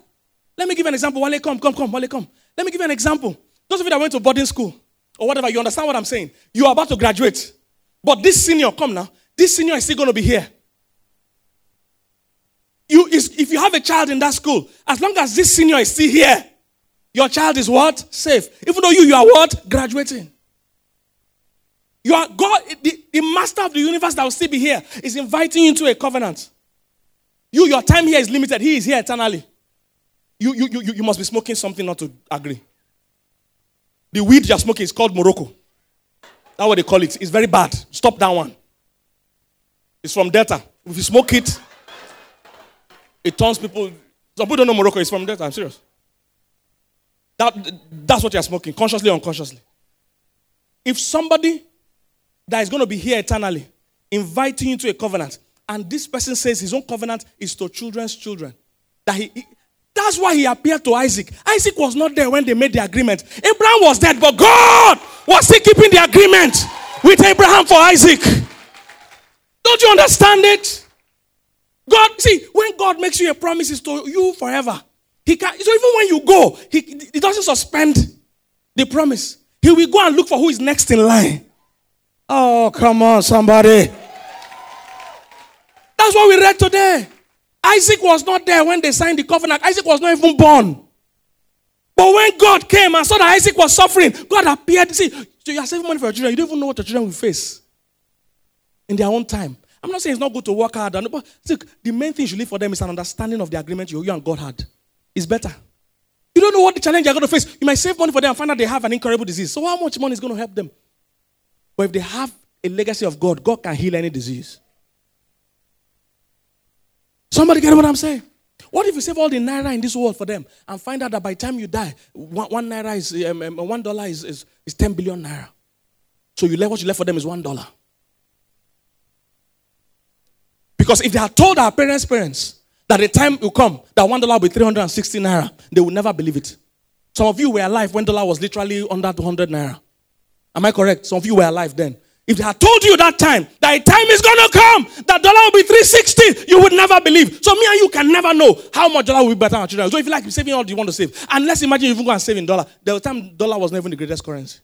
Let me give an example. Wale, come, come, come. Wale, come. Let me give you an example. Those of you that went to boarding school or whatever, you understand what I'm saying. You are about to graduate. But this senior, come now. This senior is still going to be here. You, if you have a child in that school, as long as this senior is still here, your child is what? Safe. Even though you, you are what? Graduating. You are God, the, the master of the universe that will still be here is inviting you into a covenant. You, your time here is limited. He is here eternally. You, you, you, you must be smoking something not to agree. The weed you're smoking is called Morocco. That's what they call it. It's very bad. Stop that one. It's from Delta. If you smoke it, it turns people. Some people don't know Morocco. is from there. I'm serious. That, that's what you're smoking, consciously or unconsciously. If somebody that is going to be here eternally inviting you to a covenant, and this person says his own covenant is to children's children, that he, that's why he appeared to Isaac. Isaac was not there when they made the agreement. Abraham was dead, but God was still keeping the agreement with Abraham for Isaac. Don't you understand it? God, see, when God makes you a promise, it's to you forever. He can so even when you go, he, he doesn't suspend the promise. He will go and look for who is next in line. Oh, come on, somebody. That's what we read today. Isaac was not there when they signed the covenant. Isaac was not even born. But when God came and saw that Isaac was suffering, God appeared. See, so you are saving money for your children. You don't even know what your children will face in their own time. I'm not saying it's not good to work hard, but see, the main thing you leave for them is an understanding of the agreement you, you and God had. It's better. You don't know what the challenge you're going to face. You might save money for them and find out they have an incurable disease. So, how much money is going to help them? But if they have a legacy of God, God can heal any disease. Somebody get what I'm saying? What if you save all the naira in this world for them and find out that by the time you die, one, one naira is um, um, one dollar is, is, is 10 billion naira. So you left what you left for them is one dollar. Because if they had told our parents' parents that the time will come that one dollar will be 360 naira, they would never believe it. Some of you were alive when dollar was literally under 200 naira. Am I correct? Some of you were alive then. If they had told you that time, that a time is going to come, that dollar will be 360, you would never believe. So me and you can never know how much dollar will be better our children. So if you like saving all you want to save, and let's imagine you even go and save in dollar. Was time dollar was never the greatest currency.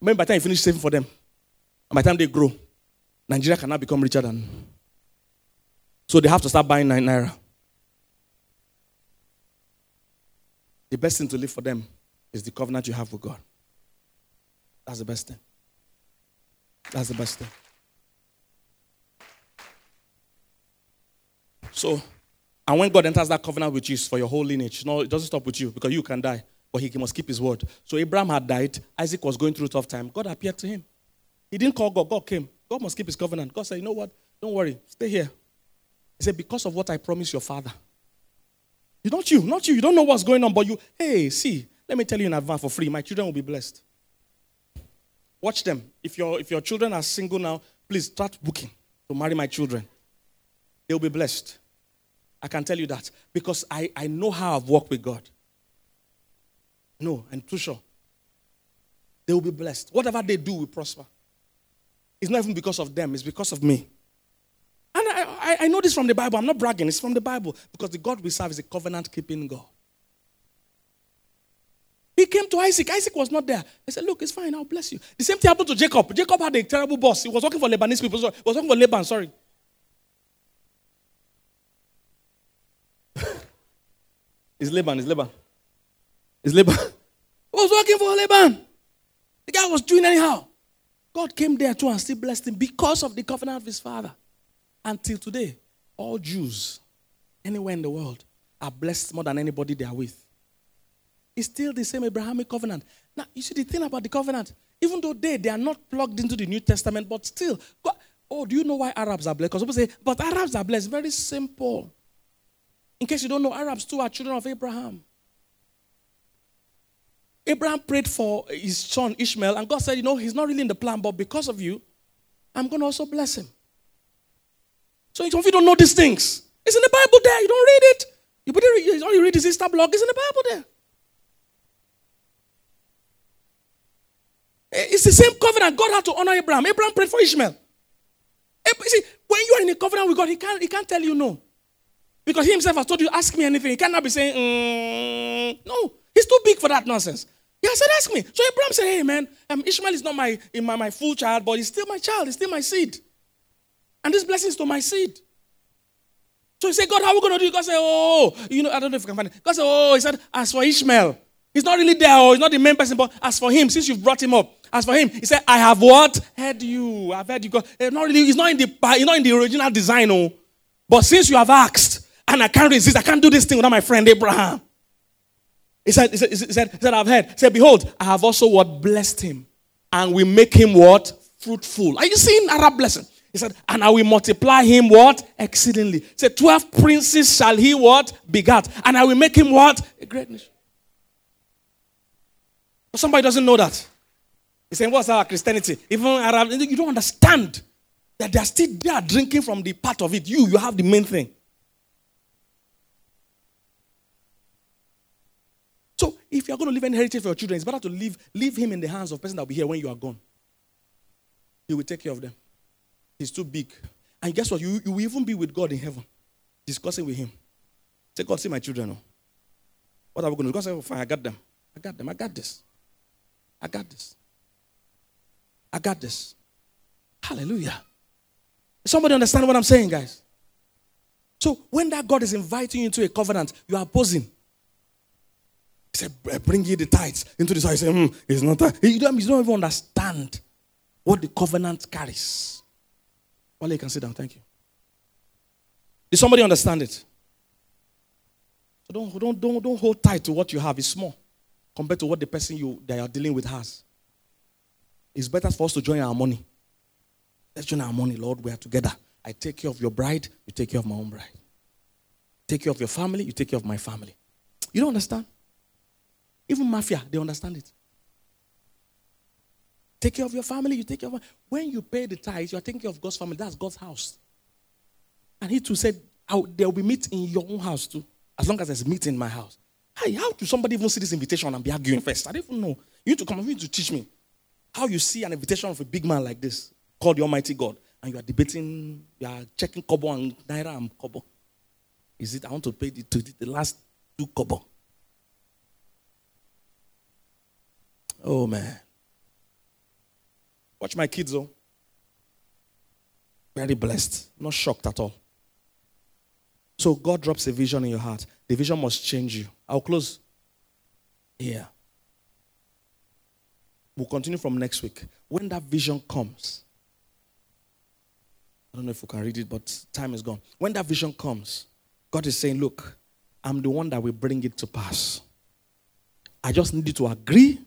Maybe by the time you finish saving for them, by the time they grow, Nigeria cannot become richer than. So they have to start buying nine naira. The best thing to live for them is the covenant you have with God. That's the best thing. That's the best thing. So, and when God enters that covenant with you, it's for your whole lineage. No, it doesn't stop with you because you can die, but he must keep his word. So Abraham had died. Isaac was going through tough time. God appeared to him. He didn't call God. God came. God must keep his covenant. God said, you know what? Don't worry. Stay here. He said, because of what I promised your father. You not you, not you. You don't know what's going on, but you, hey, see, let me tell you in advance for free. My children will be blessed. Watch them. If your, if your children are single now, please start booking to marry my children. They'll be blessed. I can tell you that because I, I know how I've worked with God. No, I'm too sure. They will be blessed. Whatever they do will prosper. It's not even because of them, it's because of me. And I, I, I know this from the Bible. I'm not bragging, it's from the Bible because the God we serve is a covenant keeping God. He came to Isaac. Isaac was not there. He said, Look, it's fine. I'll bless you. The same thing happened to Jacob. Jacob had a terrible boss. He was working for Lebanese people. He was working for Laban, sorry. it's Laban. It's Laban. It's Laban. He was working for Laban. The guy was doing anyhow. God came there too and still blessed him because of the covenant of his father. Until today, all Jews, anywhere in the world, are blessed more than anybody they are with. It's still the same Abrahamic covenant. Now, you see the thing about the covenant, even though they, they are not plugged into the New Testament, but still, God, oh, do you know why Arabs are blessed? Because people say, but Arabs are blessed. Very simple. In case you don't know, Arabs too are children of Abraham. Abraham prayed for his son Ishmael, and God said, You know, he's not really in the plan, but because of you, I'm going to also bless him. So if you don't know these things, it's in the Bible there. You don't read it. You put it, all you read is Easter blog, it's in the Bible there. It's the same covenant. God had to honor Abraham. Abraham prayed for Ishmael. See, when you are in a covenant with God, he can't, he can't tell you no. Because he himself has told you, ask me anything. He cannot be saying, mm, no. He's too big for that nonsense. He said, ask me. So Abraham said, hey, man, um, Ishmael is not my, my, my full child, but he's still my child. He's still my seed. And this blessing is to my seed. So he said, God, how are we going to do it? God said, oh, you know, I don't know if you can find it. God said, oh, he said, as for Ishmael, he's not really there, or he's not the main person, but as for him, since you've brought him up, as for him, he said, I have what? Heard you. I've heard you. God, eh, not really, he's not in the, he's not in the original design, oh. But since you have asked, and I can't resist, I can't do this thing without my friend Abraham. He said, he said, he said, he said I've heard. He said, Behold, I have also what blessed him. And we make him what? Fruitful. Are you seeing Arab blessing? He said, and I will multiply him what? Exceedingly. He said, 12 princes shall he what? Begat. And I will make him what? A great nation. But somebody doesn't know that. He's saying, What's our Christianity? Even Arab, you don't understand that they're still there drinking from the part of it. You, you have the main thing. So if you're going to leave any heritage for your children, it's better to leave, leave him in the hands of person that will be here when you are gone. He will take care of them. He's too big. And guess what? You, you will even be with God in heaven, discussing with him. Say, God, see my children. Oh. What are we going to do? God say, oh, fine, I got them. I got them. I got this. I got this. I got this. Hallelujah. Somebody understand what I'm saying, guys? So when that God is inviting you into a covenant, you are opposing. He said, bring ye the tithes into this house. He said, mm, it's not that. You don't, don't even understand what the covenant carries. Well, you can sit down. Thank you. Did somebody understand it? So don't, don't, don't, don't hold tight to what you have. It's small compared to what the person you that you're dealing with has. It's better for us to join our money. Let's join our money, Lord. We are together. I take care of your bride, you take care of my own bride. Take care of your family, you take care of my family. You don't understand? Even mafia, they understand it. Take care of your family, you take care of when you pay the tithes, you are taking care of God's family. That's God's house. And he too said, there will be meat in your own house too, as long as there's meat in my house. Hey, how do somebody even see this invitation and be arguing first? I don't even know. You need to come, you need to teach me how you see an invitation of a big man like this, called the Almighty God, and you are debating, you are checking Kobo and Naira and Kobo. Is it, I want to pay the, the last two Kobo. Oh, man. Watch my kids, though. Very blessed. Not shocked at all. So God drops a vision in your heart. The vision must change you. I'll close here. We'll continue from next week. When that vision comes, I don't know if we can read it, but time is gone. When that vision comes, God is saying, Look, I'm the one that will bring it to pass. I just need you to agree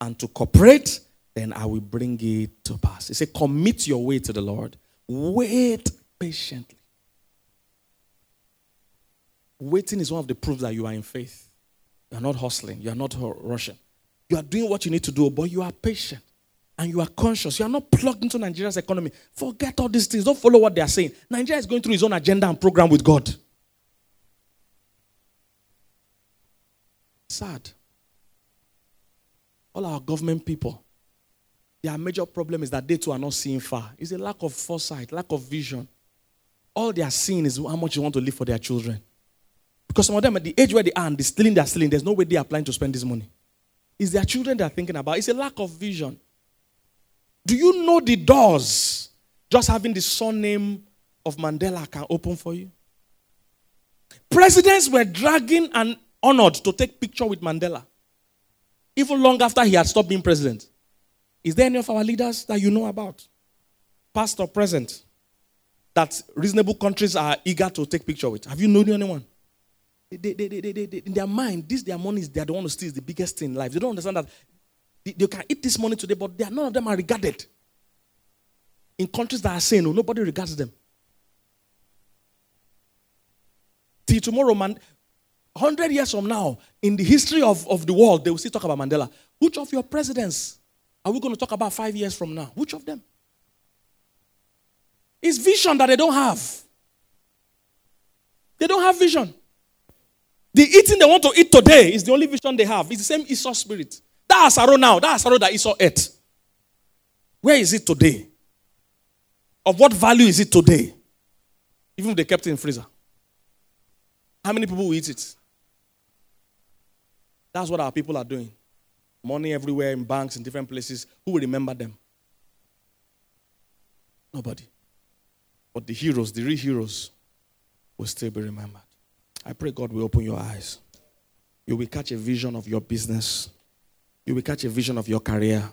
and to cooperate, then I will bring it to pass. He said, Commit your way to the Lord. Wait patiently. Waiting is one of the proofs that you are in faith. You are not hustling, you are not rushing. You are doing what you need to do, but you are patient and you are conscious. You are not plugged into Nigeria's economy. Forget all these things. Don't follow what they are saying. Nigeria is going through its own agenda and program with God. Sad all our government people, their major problem is that they too are not seeing far. It's a lack of foresight, lack of vision. All they are seeing is how much you want to live for their children. Because some of them, at the age where they are and they're stealing, they're stealing, there's no way they are planning to spend this money. It's their children they're thinking about. It's a lack of vision. Do you know the doors just having the surname of Mandela can open for you? Presidents were dragging and honored to take picture with Mandela. Even long after he had stopped being president. Is there any of our leaders that you know about? Past or present? That reasonable countries are eager to take picture with. Have you known anyone? They, they, they, in their mind, this their money is they are the one who steals the biggest thing in life. They don't understand that they, they can eat this money today, but are, none of them are regarded. In countries that are saying, no, nobody regards them. Till tomorrow, man, 100 years from now, in the history of, of the world, they will still talk about Mandela. Which of your presidents are we going to talk about five years from now? Which of them? It's vision that they don't have. They don't have vision. The eating they want to eat today is the only vision they have. It's the same Esau spirit. That Asaro now, that Asaro that Esau ate. Where is it today? Of what value is it today? Even if they kept it in freezer. How many people will eat it? That's what our people are doing. Money everywhere in banks in different places. Who will remember them? Nobody. But the heroes, the real heroes, will still be remembered. I pray God will open your eyes. You will catch a vision of your business. You will catch a vision of your career.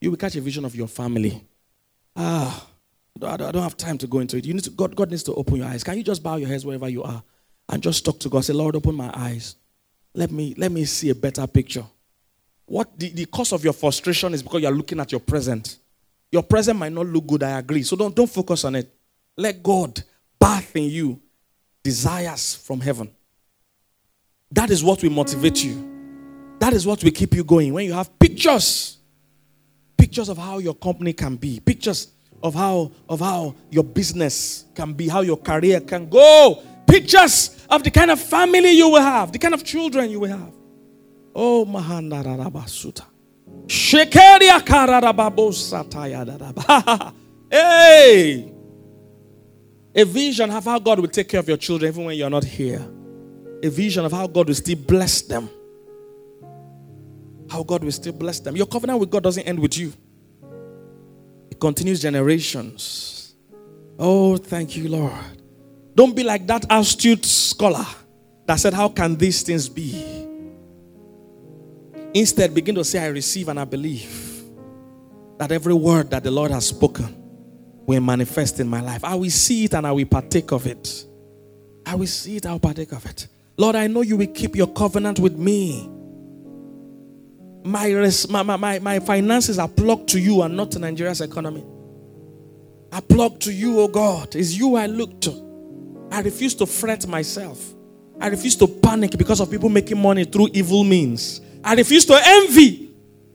You will catch a vision of your family. Ah, I don't have time to go into it. You need to, God, God needs to open your eyes. Can you just bow your heads wherever you are and just talk to God? Say, Lord, open my eyes. Let me, let me see a better picture. What the, the cause of your frustration is because you're looking at your present. Your present might not look good, I agree. So don't, don't focus on it. Let God bath in you desires from heaven. That is what will motivate you. That is what will keep you going. When you have pictures, pictures of how your company can be, pictures of how of how your business can be, how your career can go, pictures of the kind of family you will have, the kind of children you will have. Oh Mahanda Rabasuta. Shekeria Karababosataya. Hey! A vision of how God will take care of your children even when you're not here. A vision of how God will still bless them. How God will still bless them. Your covenant with God doesn't end with you, it continues generations. Oh, thank you, Lord. Don't be like that astute scholar that said, How can these things be? Instead, begin to say, I receive and I believe that every word that the Lord has spoken will manifest in my life. I will see it and I will partake of it. I will see it, I will partake of it. Lord, I know you will keep your covenant with me. My, res- my, my, my finances are plugged to you and not to Nigeria's economy. I plug to you, oh God. It's you I look to. I refuse to fret myself. I refuse to panic because of people making money through evil means. I refuse to envy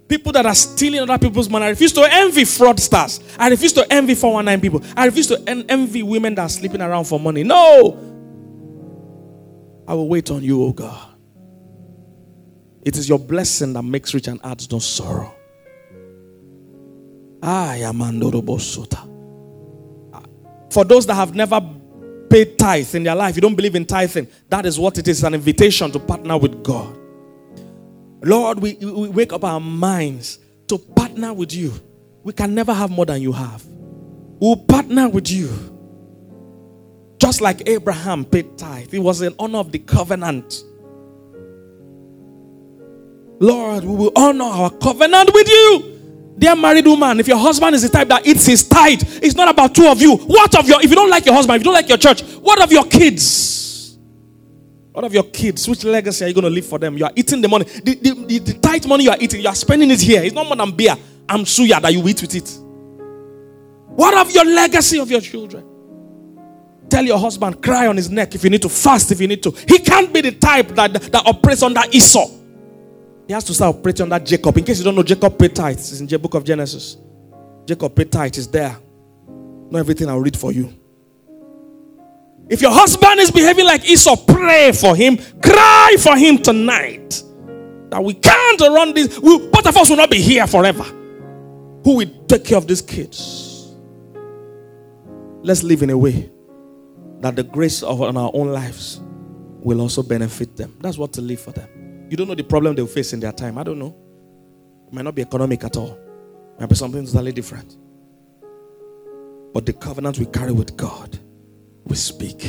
People that are stealing other people's money. I refuse to envy fraudsters. I refuse to envy 419 people. I refuse to en- envy women that are sleeping around for money. No. I will wait on you, oh God. It is your blessing that makes rich and adds no sorrow. I am ah, For those that have never paid tithe in their life, you don't believe in tithing, that is what it is an invitation to partner with God. Lord, we, we wake up our minds to partner with you. We can never have more than you have. We'll partner with you. Just like Abraham paid tithe, it was in honor of the covenant. Lord, we will honor our covenant with you. Dear married woman, if your husband is the type that eats his tithe, it's not about two of you. What of your, if you don't like your husband, if you don't like your church, what of your kids? What of your kids? Which legacy are you going to leave for them? You are eating the money. The, the, the, the tight money you are eating, you are spending it here. It's not more than beer. I'm suya that you eat with it. What of your legacy of your children? Tell your husband, cry on his neck if you need to, fast if you need to. He can't be the type that, that operates under Esau. He has to start operating under Jacob. In case you don't know, Jacob paid tithes. It's in the book of Genesis. Jacob paid tithes. It's there. Not everything I'll read for you. If your husband is behaving like Esau, pray for him, cry for him tonight. That we can't run this. We, both of us will not be here forever. Who will take care of these kids? Let's live in a way that the grace of on our own lives will also benefit them. That's what to live for them. You don't know the problem they'll face in their time. I don't know. It might not be economic at all. It might be something totally different. But the covenant we carry with God, we speak.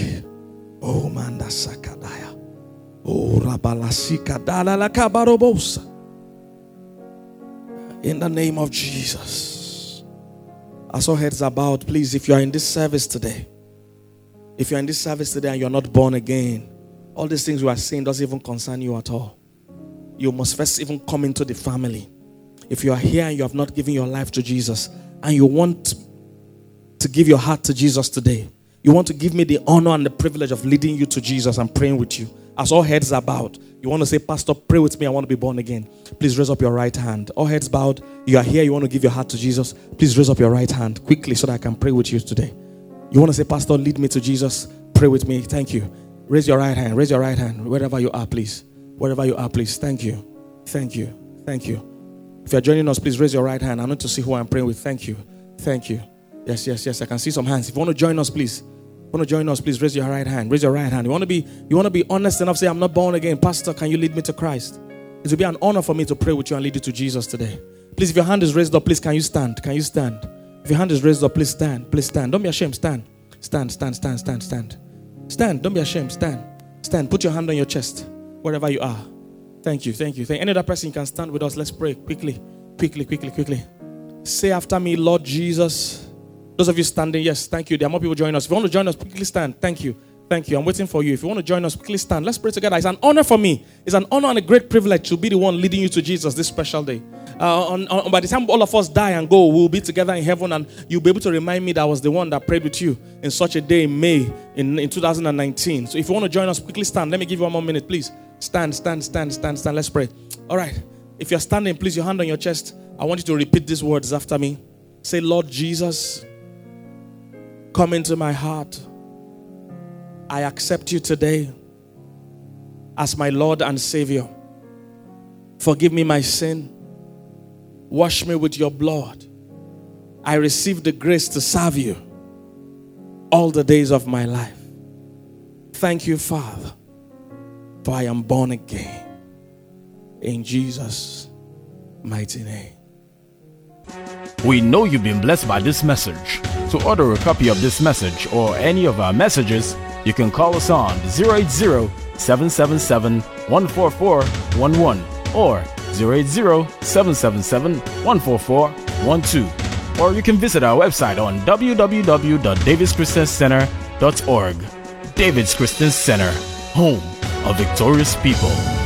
Oh, man, that's sakadaya. Oh, rabalasika dalala. In the name of Jesus. I saw heads about. Please, if you are in this service today, if you're in this service today and you're not born again, all these things we are saying doesn't even concern you at all. You must first even come into the family. If you are here and you have not given your life to Jesus and you want to give your heart to Jesus today, you want to give me the honor and the privilege of leading you to Jesus and praying with you. As all heads are bowed, you want to say, Pastor, pray with me. I want to be born again. Please raise up your right hand. All heads bowed. You are here. You want to give your heart to Jesus. Please raise up your right hand quickly so that I can pray with you today. You want to say, Pastor, lead me to Jesus. Pray with me. Thank you. Raise your right hand. Raise your right hand. Wherever you are, please. Wherever you are, please. Thank you. Thank you. Thank you. If you're joining us, please raise your right hand. I need to see who I'm praying with. Thank you. Thank you. Yes, yes, yes. I can see some hands. If you want to join us, please. you Want to join us, please raise your right hand. Raise your right hand. You want to be you want to be honest enough say I'm not born again. Pastor, can you lead me to Christ? It will be an honor for me to pray with you and lead you to Jesus today. Please, if your hand is raised up, please can you stand? Can you stand? If your hand is raised up, please stand. Please stand. Don't be ashamed. Stand. Stand, stand, stand, stand, stand. Stand. Don't be ashamed. Stand. Stand. Put your hand on your chest, wherever you are. Thank you. Thank you. Thank any other person can stand with us. Let's pray quickly, quickly, quickly, quickly. Say after me, Lord Jesus. Those of you standing, yes, thank you. There are more people joining us. If you want to join us, quickly stand. Thank you. Thank you. I'm waiting for you. If you want to join us, quickly stand. Let's pray together. It's an honor for me. It's an honor and a great privilege to be the one leading you to Jesus this special day. Uh, on, on, by the time all of us die and go, we'll be together in heaven, and you'll be able to remind me that I was the one that prayed with you in such a day in May in, in 2019. So if you want to join us, quickly stand. Let me give you one more minute, please. Stand, stand, stand, stand, stand. Let's pray. All right. If you're standing, please, your hand on your chest. I want you to repeat these words after me. Say, Lord Jesus, come into my heart. I accept you today as my Lord and Savior. Forgive me my sin. Wash me with your blood. I receive the grace to serve you all the days of my life. Thank you, Father, I am born again. In Jesus' mighty name. We know you've been blessed by this message. To order a copy of this message or any of our messages, you can call us on 080 777 14411 or 080-777-14412. Or you can visit our website on www.davidschristiancenter.org. David's Christian Center, home of victorious people.